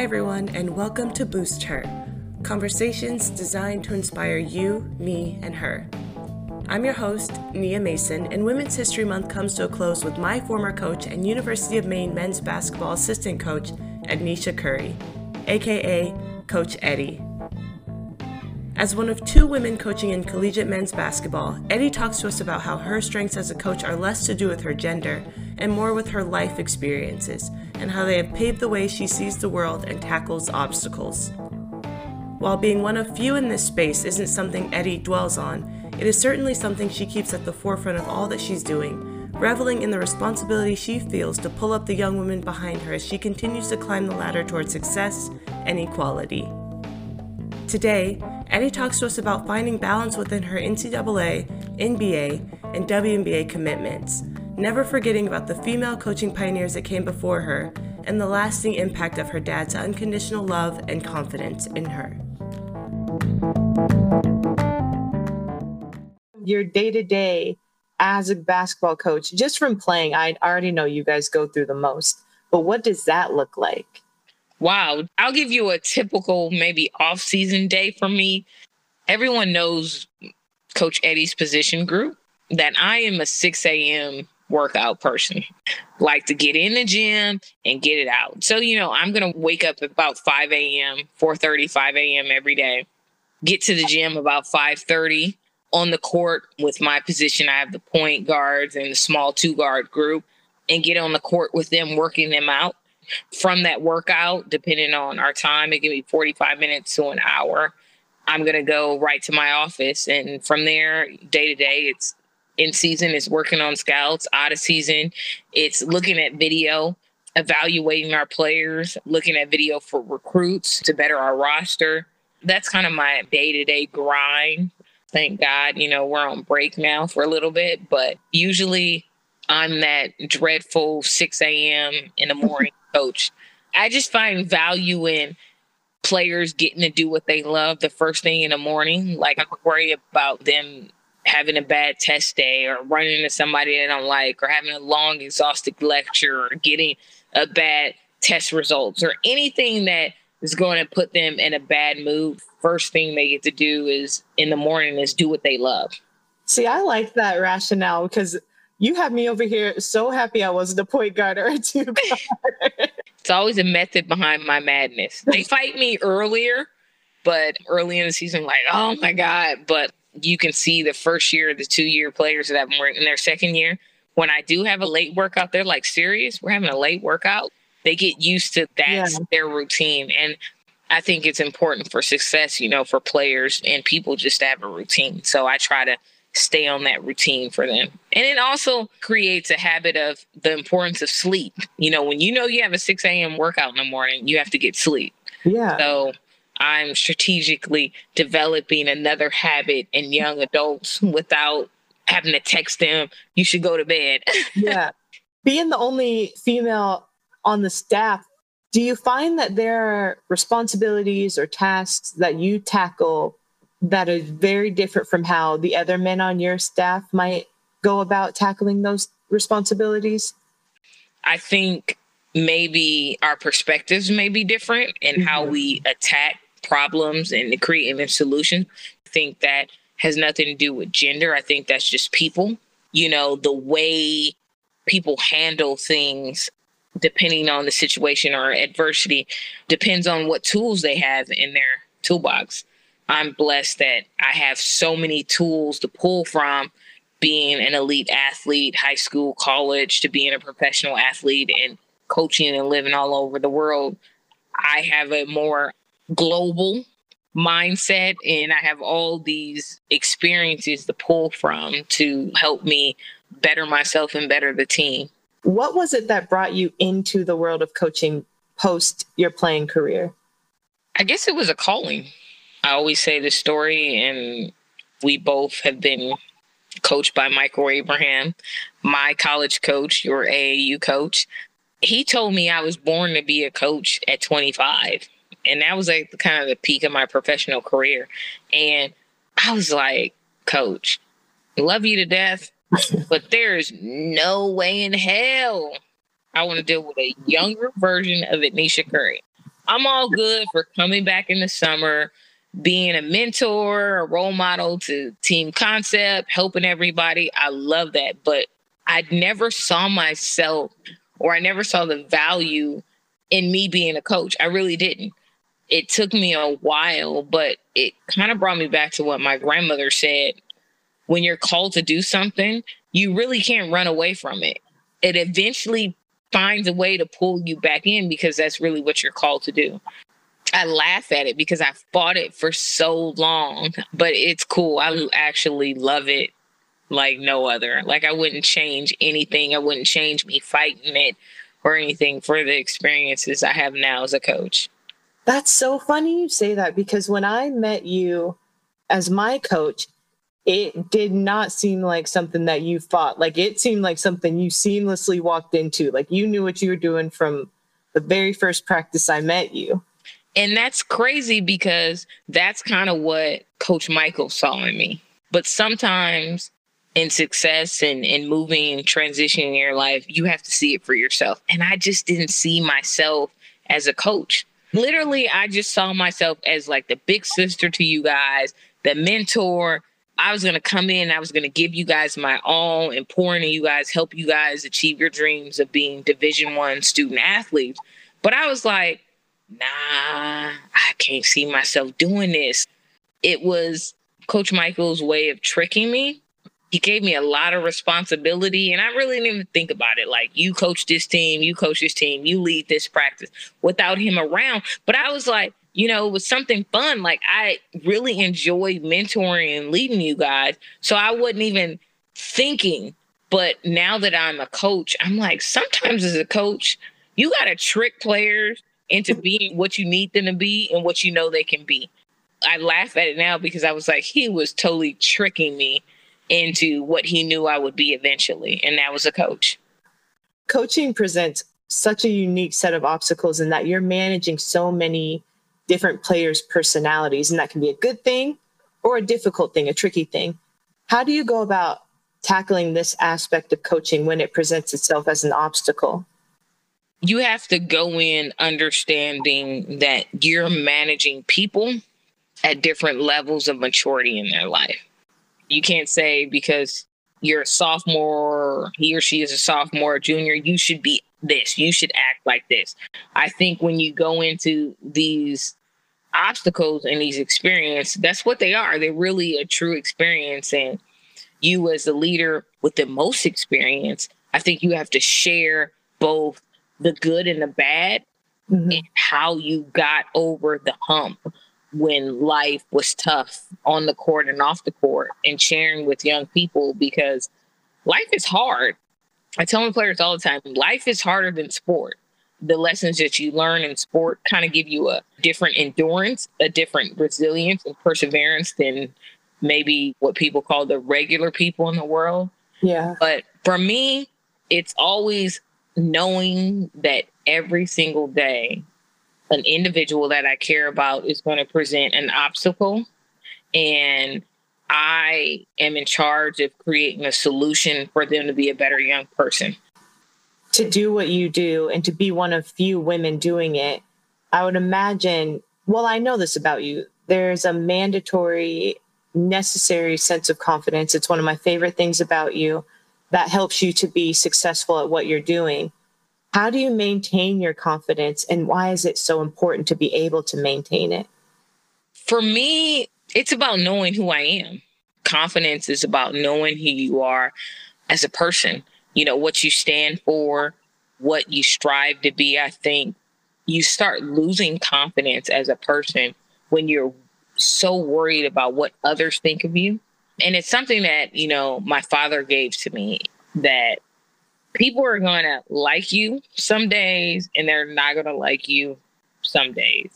Hi, everyone, and welcome to Boost Her conversations designed to inspire you, me, and her. I'm your host, Nia Mason, and Women's History Month comes to a close with my former coach and University of Maine men's basketball assistant coach, Ednisha Curry, aka Coach Eddie. As one of two women coaching in collegiate men's basketball, Eddie talks to us about how her strengths as a coach are less to do with her gender and more with her life experiences, and how they have paved the way she sees the world and tackles obstacles. While being one of few in this space isn't something Eddie dwells on, it is certainly something she keeps at the forefront of all that she's doing, reveling in the responsibility she feels to pull up the young women behind her as she continues to climb the ladder toward success and equality. Today, Eddie talks to us about finding balance within her NCAA, NBA, and WNBA commitments, never forgetting about the female coaching pioneers that came before her and the lasting impact of her dad's unconditional love and confidence in her. Your day to day as a basketball coach, just from playing, I already know you guys go through the most, but what does that look like? Wow. I'll give you a typical, maybe off season day for me. Everyone knows Coach Eddie's position group that I am a 6 a.m. workout person. Like to get in the gym and get it out. So, you know, I'm to wake up about 5 a.m., 4.30, 5 a.m. every day, get to the gym about 5.30 on the court with my position. I have the point guards and the small two guard group and get on the court with them, working them out from that workout, depending on our time, it can be 45 minutes to an hour. I'm going to go right to my office. And from there, day to day, it's in season, it's working on scouts, out of season, it's looking at video, evaluating our players, looking at video for recruits to better our roster. That's kind of my day to day grind. Thank God, you know, we're on break now for a little bit, but usually I'm that dreadful 6 a.m. in the morning coach. I just find value in players getting to do what they love the first thing in the morning. Like I worry about them having a bad test day or running into somebody they don't like or having a long exhaustive lecture or getting a bad test results or anything that is going to put them in a bad mood. First thing they get to do is in the morning is do what they love. See, I like that rationale because you have me over here so happy I was the point guard or a two guard. it's always a method behind my madness. They fight me earlier, but early in the season, like, oh my God. But you can see the first year, the two year players that have been in their second year. When I do have a late workout, they're like, serious? We're having a late workout? They get used to that's yeah. their routine. And I think it's important for success, you know, for players and people just to have a routine. So I try to stay on that routine for them. And it also creates a habit of the importance of sleep. You know, when you know you have a 6 a.m. workout in the morning, you have to get sleep. Yeah. So I'm strategically developing another habit in young adults without having to text them, you should go to bed. yeah. Being the only female on the staff, do you find that there are responsibilities or tasks that you tackle that is very different from how the other men on your staff might go about tackling those responsibilities? I think maybe our perspectives may be different in mm-hmm. how we attack problems and the creating solutions. I think that has nothing to do with gender. I think that's just people. You know, the way people handle things depending on the situation or adversity depends on what tools they have in their toolbox. I'm blessed that I have so many tools to pull from being an elite athlete, high school, college, to being a professional athlete and coaching and living all over the world. I have a more global mindset and I have all these experiences to pull from to help me better myself and better the team. What was it that brought you into the world of coaching post your playing career? I guess it was a calling. I always say this story, and we both have been coached by Michael Abraham, my college coach, your AAU coach. He told me I was born to be a coach at 25. And that was like the kind of the peak of my professional career. And I was like, Coach, love you to death, but there's no way in hell I want to deal with a younger version of Ednisha Curry. I'm all good for coming back in the summer, being a mentor, a role model to team concept, helping everybody. I love that. But I never saw myself or I never saw the value in me being a coach. I really didn't. It took me a while, but it kind of brought me back to what my grandmother said. When you're called to do something, you really can't run away from it. It eventually finds a way to pull you back in because that's really what you're called to do. I laugh at it because I fought it for so long, but it's cool. I actually love it like no other. Like I wouldn't change anything. I wouldn't change me fighting it or anything for the experiences I have now as a coach. That's so funny you say that because when I met you as my coach, it did not seem like something that you fought. Like it seemed like something you seamlessly walked into. Like you knew what you were doing from the very first practice I met you. And that's crazy because that's kind of what Coach Michael saw in me. But sometimes in success and in moving and transitioning in your life, you have to see it for yourself. And I just didn't see myself as a coach. Literally, I just saw myself as like the big sister to you guys, the mentor, I was to come in, I was to give you guys my all and pour into you guys, help you guys achieve your dreams of being Division One student athletes. But I was like, nah, I can't see myself doing this. It was Coach Michael's way of tricking me. He gave me a lot of responsibility, and I really didn't even think about it. Like, you coach this team, you coach this team, you lead this practice without him around. But I was like, you know, it was something fun. Like I really enjoyed mentoring and leading you guys. So I wasn't even thinking. But now that I'm a coach, I'm like, sometimes as a coach, you got to trick players into being what you need them to be and what you know they can be. I laugh at it now because I was like, he was totally tricking me into what he knew I would be eventually. And that was a coach. Coaching presents such a unique set of obstacles in that you're managing so many different players' personalities. And that can be a good thing or a difficult thing, a tricky thing. How do you go about tackling this aspect of coaching when it presents itself as an obstacle? You have to go in understanding that you're managing people at different levels of maturity in their life. You can't say because you're a sophomore, he or she is a sophomore, junior, you should be this, you should act like this. I think when you go into these obstacles and these experiences, that's what they are. They're really a true experience. And you, as the leader with the most experience, I think you have to share both the good and the bad mm-hmm. and how you got over the hump when life was tough on the court and off the court and sharing with young people because life is hard. I tell my players all the time life is harder than sport the lessons that you learn in sport kind of give you a different endurance, a different resilience and perseverance than maybe what people call the regular people in the world. Yeah. But for me, it's always knowing that every single day, an individual that I care about is going to present an obstacle. And I am in charge of creating a solution for them to be a better young person to do what you do and to be one of few women doing it, I would imagine, well, I know this about you. There's a mandatory, necessary sense of confidence. It's one of my favorite things about you that helps you to be successful at what you're doing. How do you maintain your confidence and why is it so important to be able to maintain it? For me, it's about knowing who I am. Confidence is about knowing who you are as a person you know, what you stand for, what you strive to be, I think you start losing confidence as a person when you're so worried about what others think of you. And it's something that, you know, my father gave to me that people are going to like you some days and they're not going to like you some days.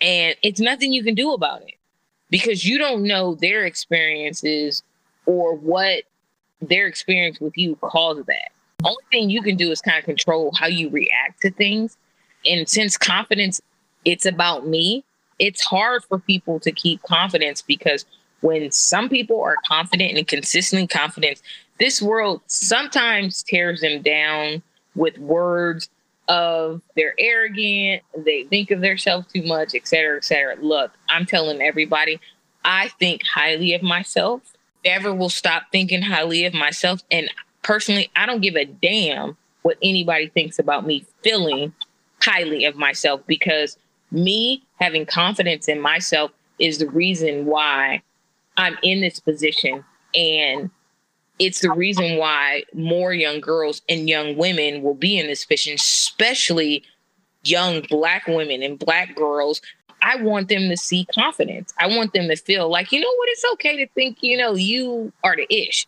And it's nothing you can do about it because you don't know their experiences or what their experience with you caused that. Only thing you can do is kind of control how you react to things. And since confidence, it's about me, it's hard for people to keep confidence because when some people are confident and consistently confident, this world sometimes tears them down with words of they're arrogant, they think of themselves too much, et cetera, et cetera. Look, I'm telling everybody, I think highly of myself. Never will stop thinking highly of myself. And personally, I don't give a damn what anybody thinks about me feeling highly of myself because me having confidence in myself is the reason why I'm in this position. And it's the reason why more young girls and young women will be in this position, especially young black women and black girls. I want them to see confidence. I want them to feel like, you know what, it's okay to think, you know, you are the ish.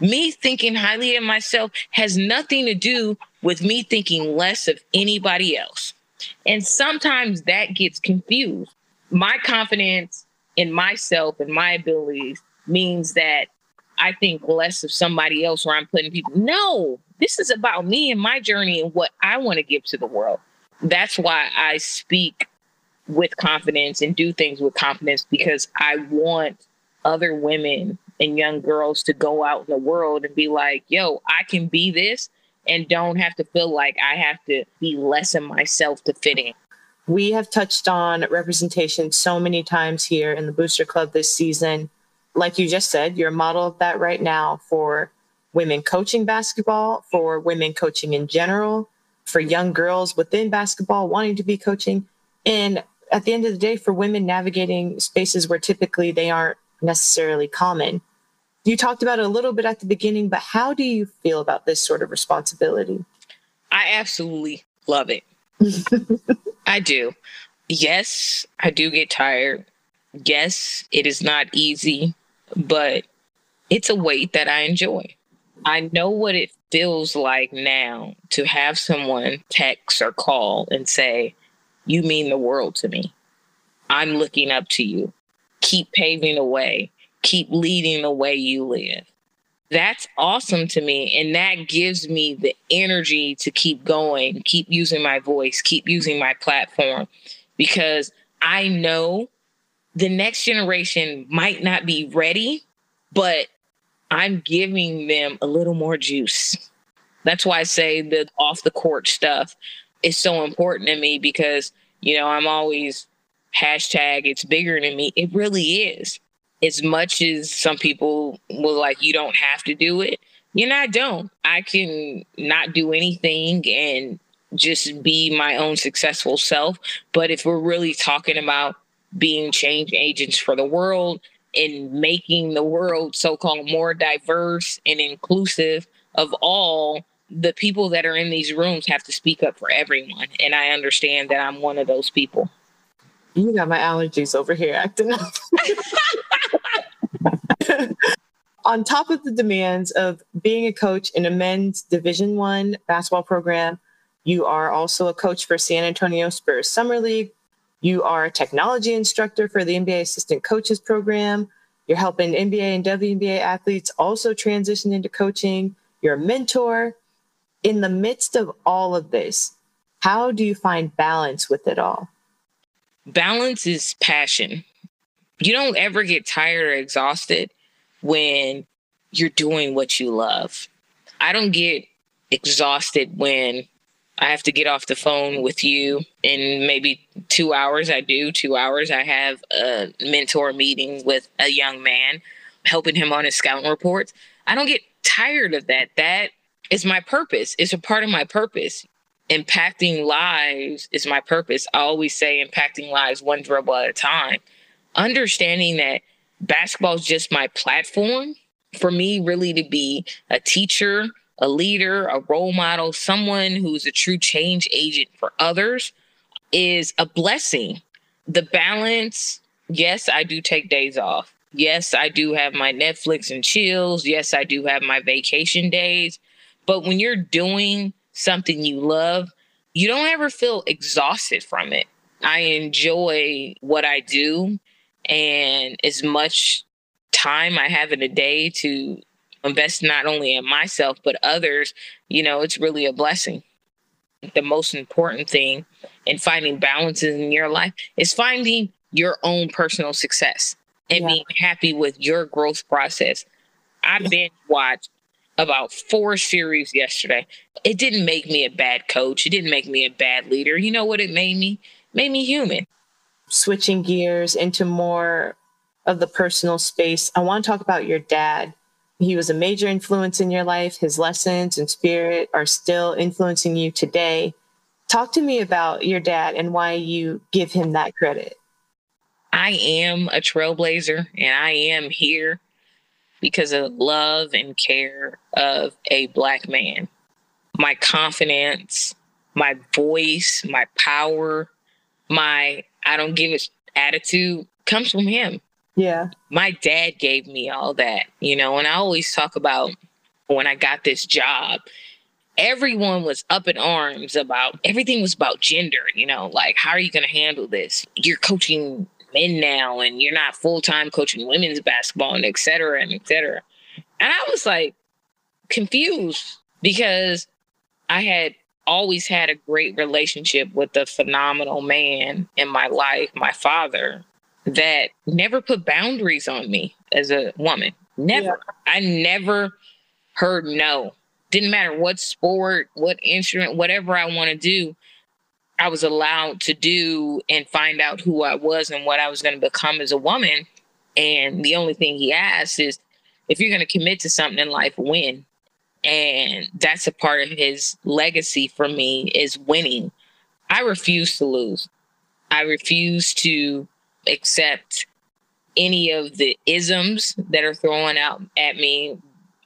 Me thinking highly of myself has nothing to do with me thinking less of anybody else. And sometimes that gets confused. My confidence in myself and my abilities means that I think less of somebody else where I'm putting people. No, this is about me and my journey and what I want to give to the world. That's why I speak with confidence and do things with confidence because I want other women and young girls to go out in the world and be like, yo, I can be this and don't have to feel like I have to be less of myself to fit in. We have touched on representation so many times here in the Booster Club this season like you just said, you're a model of that right now for women coaching basketball, for women coaching in general, for young girls within basketball wanting to be coaching. And at the end of the day, for women navigating spaces where typically they aren't necessarily common. You talked about it a little bit at the beginning, but how do you feel about this sort of responsibility? I absolutely love it. I do. Yes, I do get tired. Yes, it is not easy but it's a weight that I enjoy. I know what it feels like now to have someone text or call and say, You mean the world to me. I'm looking up to you. Keep paving the way, keep leading the way you live. That's awesome to me. And that gives me the energy to keep going, keep using my voice, keep using my platform because I know the next generation might not be ready, but I'm giving them a little more juice. That's why I say the off the court stuff is so important to me because, you know, I'm always hashtag it's bigger than me. It really is. As much as some people will like, you don't have to do it. You know, I don't. I can not do anything and just be my own successful self. But if we're really talking about being change agents for the world and making the world so-called more diverse and inclusive of all the people that are in these rooms have to speak up for everyone. And i understand that i'm one of those people. You got my allergies over here acting up. On top of the demands of being a coach in a men's division one basketball program you are also a coach for san antonio spurs summer league you are a technology instructor for the NBA Assistant Coaches Program. You're helping NBA and WNBA athletes also transition into coaching. You're a mentor. In the midst of all of this, how do you find balance with it all? Balance is passion. You don't ever get tired or exhausted when you're doing what you love. I don't get exhausted when I have to get off the phone with you in maybe two hours. I do two hours. I have a mentor meeting with a young man, helping him on his scouting reports. I don't get tired of that. That is my purpose. It's a part of my purpose. Impacting lives is my purpose. I always say impacting lives one dribble at a time. Understanding that basketball is just my platform for me, really to be a teacher a leader, a role model, someone who's a true change agent for others is a blessing. The balance, yes, I do take days off. Yes, I do have my Netflix and chills. Yes, I do have my vacation days. But when you're doing something you love, you don't ever feel exhausted from it. I enjoy what I do. And as much time I have in a day to invest not only in myself but others you know it's really a blessing the most important thing in finding balances in your life is finding your own personal success and yeah. being happy with your growth process i binge watched about four series yesterday. It didn't make me a bad coach. It didn't make me a bad leader. You know what it made me? It made me human. Switching gears into more of the personal space, I want to talk about your dad. He was a major influence in your life. His lessons and spirit are still influencing you today. Talk to me about your dad and why you give him that credit. I am a trailblazer and I am here because of love and care of a black man. My confidence, my voice, my power, my I don't give it attitude comes from him. Yeah. My dad gave me all that, you know, and I always talk about when I got this job, everyone was up in arms about everything was about gender, you know, like how are you going to handle this? You're coaching men now and you're not full time coaching women's basketball and et cetera and et cetera. And I was like confused because I had always had a great relationship with a phenomenal man in my life, my father, that never put boundaries on me as a woman. Never. Yeah. I never heard no. Didn't matter what sport, what instrument, whatever I want to do. I was allowed to do and find out who I was and what I was going to become as a woman. And the only thing he asks is if you're going to commit to something in life, win. And that's a part of his legacy for me is winning. I refuse to lose. I refuse to accept any of the isms that are thrown out at me,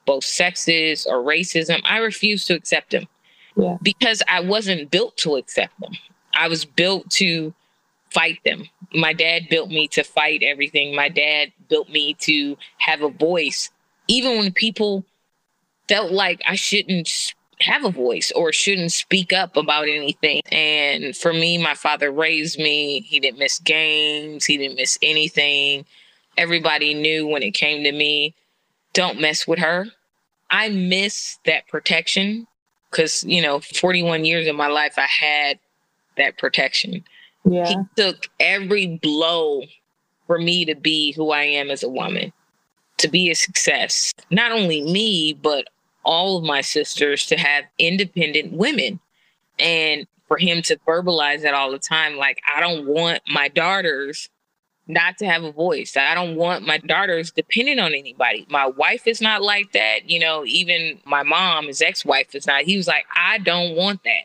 both sexist or racism. I refuse to accept them yeah. because I wasn't built to accept them. I was built to fight them. My dad built me to fight everything. My dad built me to have a voice, even when people felt like I shouldn't have a voice or shouldn't speak up about anything. And for me, my father raised me. He didn't miss games, he didn't miss anything. Everybody knew when it came to me, don't mess with her. I miss that protection because you know 41 years of my life i had that protection yeah. he took every blow for me to be who i am as a woman to be a success not only me but all of my sisters to have independent women and for him to verbalize that all the time like i don't want my daughters not to have a voice. I don't want my daughters dependent on anybody. My wife is not like that. You know, even my mom, his ex wife, is not. He was like, I don't want that.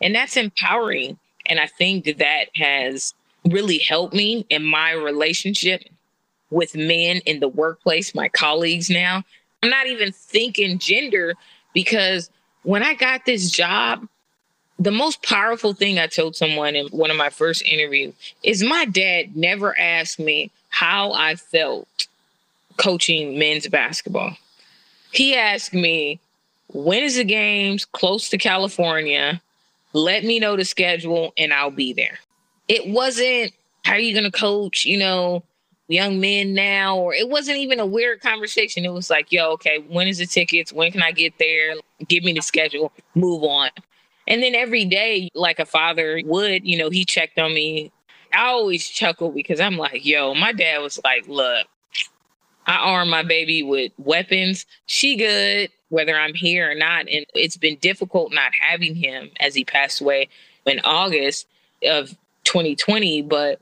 And that's empowering. And I think that, that has really helped me in my relationship with men in the workplace, my colleagues now. I'm not even thinking gender because when I got this job, the most powerful thing I told someone in one of my first interviews is my dad never asked me how I felt coaching men's basketball. He asked me, when is the games close to California? Let me know the schedule and I'll be there. It wasn't, how are you going to coach, you know, young men now? Or it wasn't even a weird conversation. It was like, yo, okay, when is the tickets? When can I get there? Give me the schedule, move on. And then every day, like a father would, you know, he checked on me. I always chuckle because I'm like, yo, my dad was like, look, I arm my baby with weapons. She good, whether I'm here or not. And it's been difficult not having him as he passed away in August of 2020. But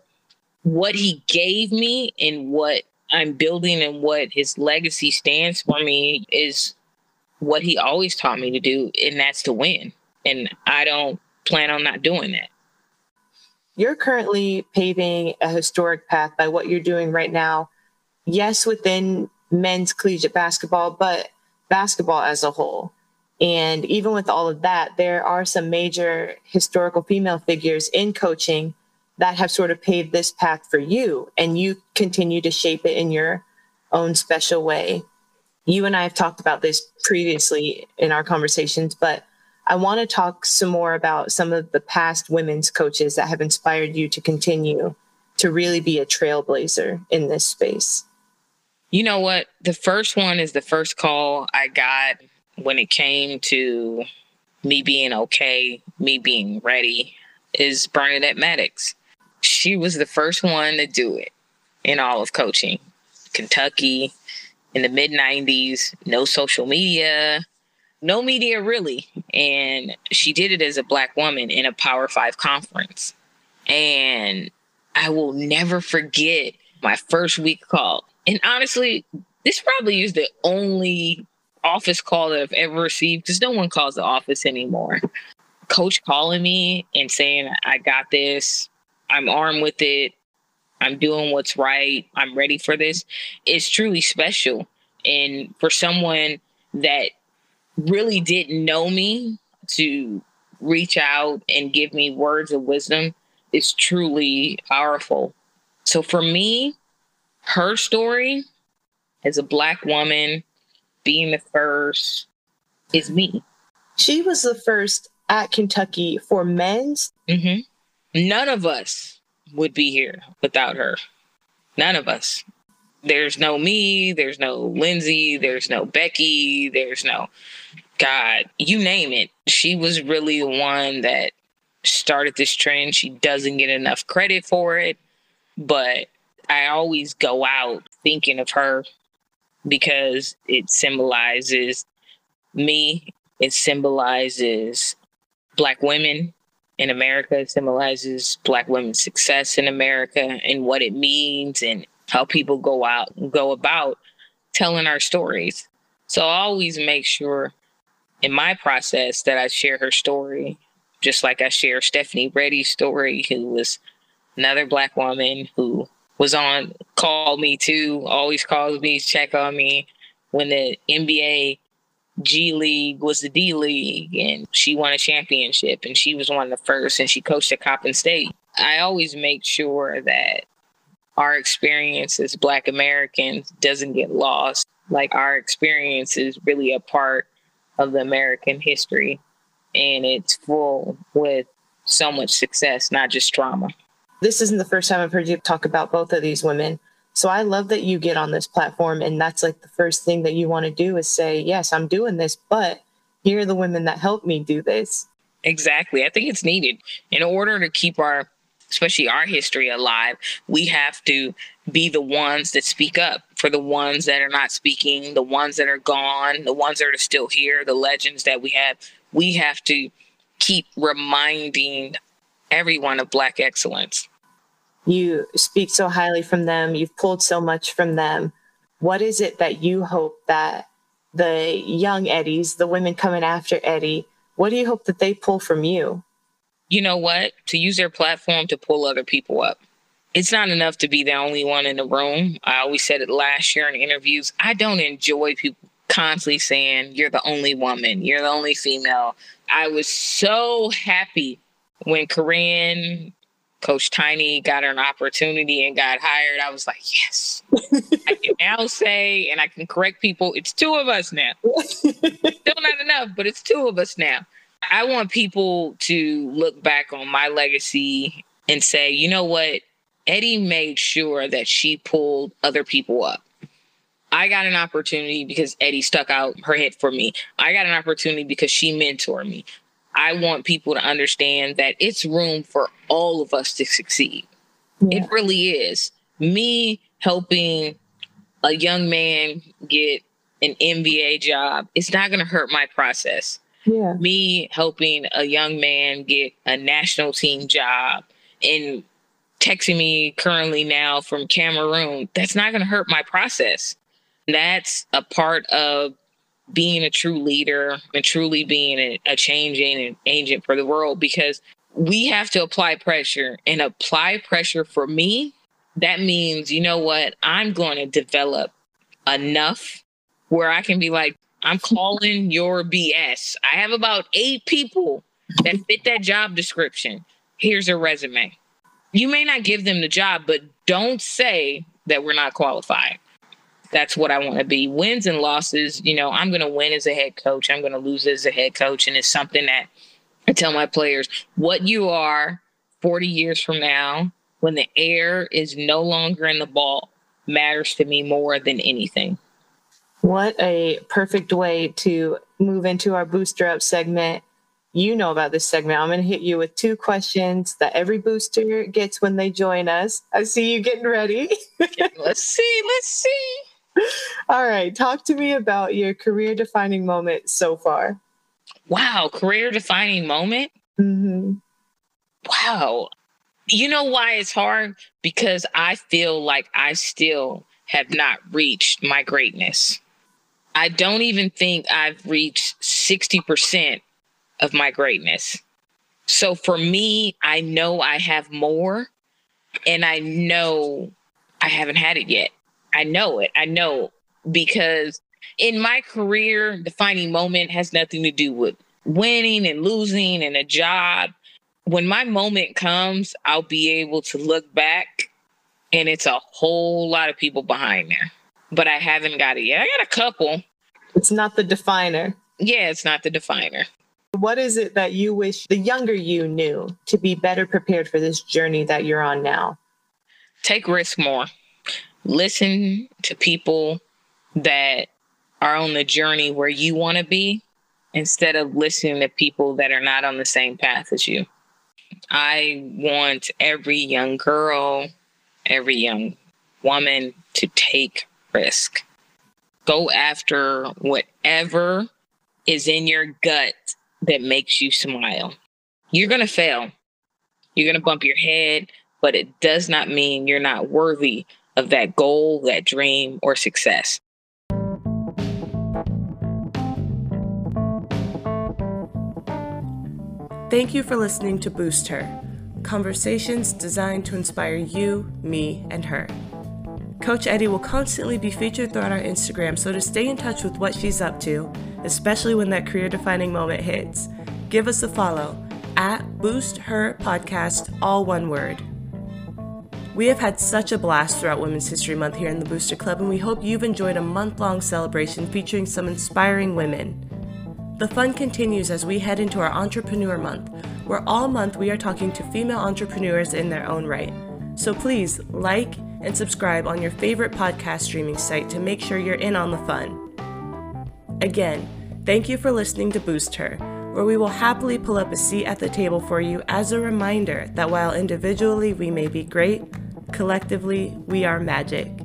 what he gave me and what I'm building and what his legacy stands for me is what he always taught me to do, and that's to win. And I don't plan on not doing that. You're currently paving a historic path by what you're doing right now. Yes, within men's collegiate basketball, but basketball as a whole. And even with all of that, there are some major historical female figures in coaching that have sort of paved this path for you, and you continue to shape it in your own special way. You and I have talked about this previously in our conversations, but I want to talk some more about some of the past women's coaches that have inspired you to continue to really be a trailblazer in this space. You know what? The first one is the first call I got when it came to me being okay, me being ready, is Bernadette Mattox. She was the first one to do it in all of coaching. Kentucky, in the mid 90s, no social media, no media really. And she did it as a black woman in a Power Five conference. And I will never forget my first week call. And honestly, this probably is the only office call that I've ever received because no one calls the office anymore. Coach calling me and saying, I got this, I'm armed with it, I'm doing what's right, I'm ready for this is truly special. And for someone that really didn't know me to reach out and give me words of wisdom is truly powerful. So for me, her story as a black woman being the first is me. She was the first at Kentucky for men's. Mm-hmm. None of us would be here without her. None of us. There's no me, there's no Lindsay, there's no Becky, there's no God, you name it. She was really the one that started this trend. She doesn't get enough credit for it, but I always go out thinking of her because it symbolizes me. It symbolizes Black women in America. Symbolizes Black women's success in America and what it means and how people go out and go about telling our stories. So I always make sure in my process that I share her story, just like I share Stephanie Ready's story, who was another Black woman who was on called me too, always calls me, check on me when the NBA G League was the D League and she won a championship and she was one of the first and she coached at Coppin State. I always make sure that our experience as Black Americans doesn't get lost. Like our experience is really a part of the American history and it's full with so much success, not just trauma this isn't the first time I've heard you talk about both of these women. So I love that you get on this platform and that's like the first thing that you want to do is say, yes, I'm doing this, but here are the women that helped me do this. Exactly. I think it's needed in order to keep our, especially our history alive. We have to be the ones that speak up for the ones that are not speaking, the ones that are gone, the ones that are still here, the legends that we have. We have to keep reminding everyone of Black excellence. You speak so highly from them, you've pulled so much from them. What is it that you hope that the young Eddies, the women coming after Eddie, what do you hope that they pull from you? You know what? To use their platform to pull other people up. It's not enough to be the only one in the room. I always said it last year in interviews. I don't enjoy people constantly saying, You're the only woman, you're the only female. I was so happy when Corinne, Coach Tiny got an opportunity and got hired, I was like, yes. I can now say, and I can correct people, it's two of us now. Still not enough, but it's two of us now. I want people to look back on my legacy and say, you know what? Eddie made sure that she pulled other people up. I got an opportunity because Eddie stuck out her head for me. I got an opportunity because she mentored me. I want people to understand that it's room for all of us to succeed. Yeah. It really is. Me helping a young man get an NBA job, it's not going to hurt my process. Yeah. Me helping a young man get a national team job and texting me currently now from Cameroon, that's not going to hurt my process. That's a part of being a true leader and truly being a, a changing agent for the world because we have to apply pressure and apply pressure for me. That means, you know what? I'm going to develop enough where I can be like, I'm calling your BS. I have about eight people that fit that job description. Here's a resume. You may not give them the job, but don't say that we're not qualified that's what I want to be. Wins and losses, you know, I'm going to win as a head coach. I'm going to lose as a head coach. And it's something that I tell my players what you are 40 years from now, when the air is no longer in the ball, matters to me more than anything. What a perfect way to move into our booster up segment. You know about this segment. I'm going to hit you with two questions that every booster gets when they join us. I see you getting ready. let's see. Let's see. All right. Talk to me about your career defining moment so far. Wow. Career defining moment? Mm-hmm. Wow. You know why it's hard? Because I feel like I still have not reached my greatness. I don't even think I've reached 60% of my greatness. So for me, I know I have more and I know I haven't had it yet. I know it. I know because in my career, defining moment has nothing to do with winning and losing and a job. When my moment comes, I'll be able to look back and it's a whole lot of people behind there. But I haven't got it yet. I got a couple. It's not the definer. Yeah, it's not the definer. What is it that you wish the younger you knew to be better prepared for this journey that you're on now? Take risk more. Listen to people that are on the journey where you want to be instead of listening to people that are not on the same path as you. I want every young girl, every young woman to take risk. Go after whatever is in your gut that makes you smile. You're going to fail. You're going to bump your head, but it does not mean you're not worthy of that goal, that dream, or success. Thank you for listening to Boost Her conversations designed to inspire you, me, and her. Coach Eddie will constantly be featured throughout our Instagram, so to stay in touch with what she's up to, especially when that career defining moment hits, give us a follow at Boost Her Podcast, all one word. We have had such a blast throughout Women's History Month here in the Booster Club, and we hope you've enjoyed a month long celebration featuring some inspiring women. The fun continues as we head into our Entrepreneur Month, where all month we are talking to female entrepreneurs in their own right. So please like and subscribe on your favorite podcast streaming site to make sure you're in on the fun. Again, thank you for listening to Boost Her, where we will happily pull up a seat at the table for you as a reminder that while individually we may be great, collectively we are magic.